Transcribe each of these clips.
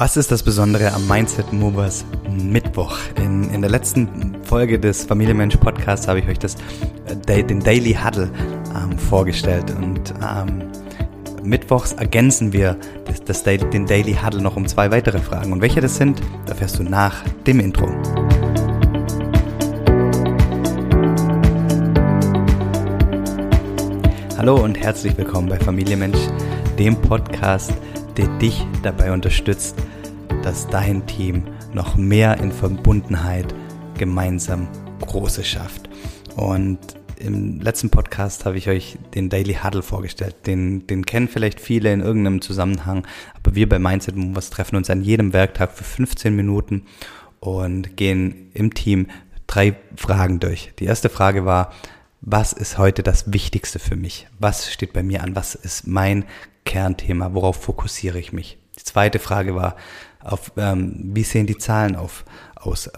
Was ist das Besondere am Mindset Movers Mittwoch? In, in der letzten Folge des Familienmensch Podcasts habe ich euch das, äh, den Daily Huddle ähm, vorgestellt und ähm, Mittwochs ergänzen wir das, das, den Daily Huddle noch um zwei weitere Fragen. Und welche das sind, erfährst du nach dem Intro. Hallo und herzlich willkommen bei Familienmensch, dem Podcast, der dich dabei unterstützt, dass dein Team noch mehr in Verbundenheit gemeinsam Großes schafft. Und im letzten Podcast habe ich euch den Daily Huddle vorgestellt. Den, den kennen vielleicht viele in irgendeinem Zusammenhang, aber wir bei Mindset Movers treffen uns an jedem Werktag für 15 Minuten und gehen im Team drei Fragen durch. Die erste Frage war, was ist heute das Wichtigste für mich? Was steht bei mir an? Was ist mein Kernthema? Worauf fokussiere ich mich? Die zweite Frage war, auf, ähm, wie sehen die Zahlen auf, aus?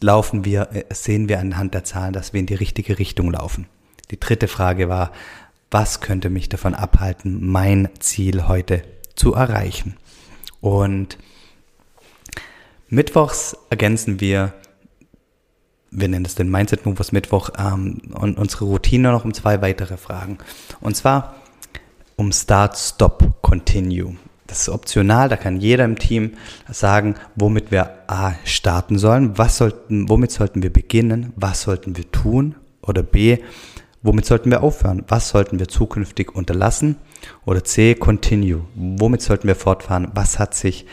Laufen wir, äh, sehen wir anhand der Zahlen, dass wir in die richtige Richtung laufen? Die dritte Frage war, was könnte mich davon abhalten, mein Ziel heute zu erreichen? Und mittwochs ergänzen wir wir nennen es den Mindset Movers Mittwoch, ähm, und unsere Routine noch um zwei weitere Fragen. Und zwar um Start, Stop, Continue. Das ist optional, da kann jeder im Team sagen, womit wir A starten sollen, was sollten, womit sollten wir beginnen, was sollten wir tun oder B, womit sollten wir aufhören, was sollten wir zukünftig unterlassen oder C, Continue, womit sollten wir fortfahren, was hat sich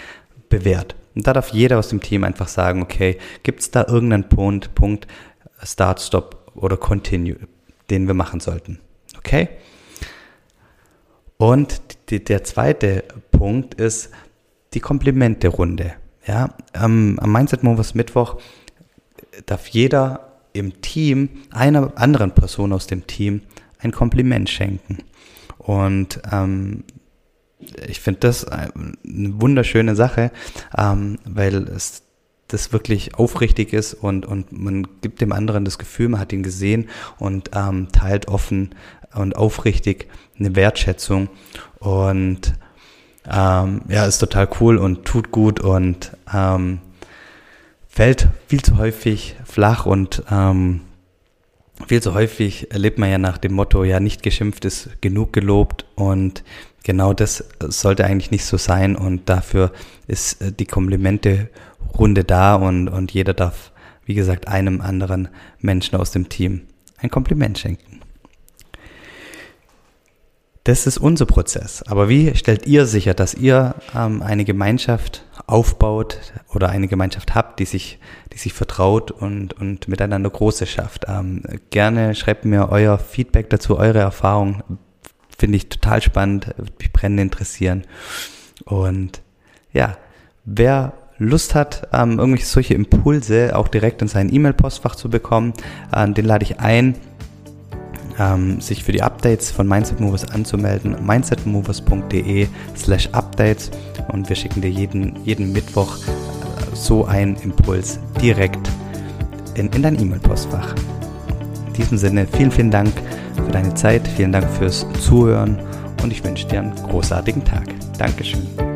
bewährt. Und da darf jeder aus dem Team einfach sagen, okay, gibt es da irgendeinen Punkt, Punkt, Start, Stop oder Continue, den wir machen sollten. Okay? Und der zweite Punkt ist die Komplimente-Runde. Ja, am, am Mindset Movers Mittwoch darf jeder im Team einer anderen Person aus dem Team ein Kompliment schenken. Und ähm, ich finde das eine wunderschöne Sache, ähm, weil es das wirklich aufrichtig ist und, und man gibt dem anderen das Gefühl, man hat ihn gesehen und ähm, teilt offen und aufrichtig eine Wertschätzung und ähm, ja, ist total cool und tut gut und ähm, fällt viel zu häufig flach und ähm, viel zu häufig erlebt man ja nach dem Motto, ja, nicht geschimpft ist genug gelobt und genau das sollte eigentlich nicht so sein und dafür ist äh, die Komplimente-Runde da und, und jeder darf, wie gesagt, einem anderen Menschen aus dem Team ein Kompliment schenken. Das ist unser Prozess. Aber wie stellt ihr sicher, dass ihr ähm, eine Gemeinschaft aufbaut oder eine Gemeinschaft habt, die sich, die sich vertraut und, und miteinander Großes schafft? Ähm, gerne schreibt mir euer Feedback dazu, eure Erfahrung. Finde ich total spannend, würde mich brennend interessieren. Und ja, wer Lust hat, ähm, irgendwelche solche Impulse auch direkt in sein E-Mail-Postfach zu bekommen, äh, den lade ich ein ähm, sich für die Updates von Mindset Movers anzumelden. mindsetmovers.de slash Updates und wir schicken dir jeden, jeden Mittwoch äh, so einen Impuls direkt in, in dein E-Mail-Postfach. In diesem Sinne, vielen, vielen Dank für deine Zeit, vielen Dank fürs Zuhören und ich wünsche dir einen großartigen Tag. Dankeschön.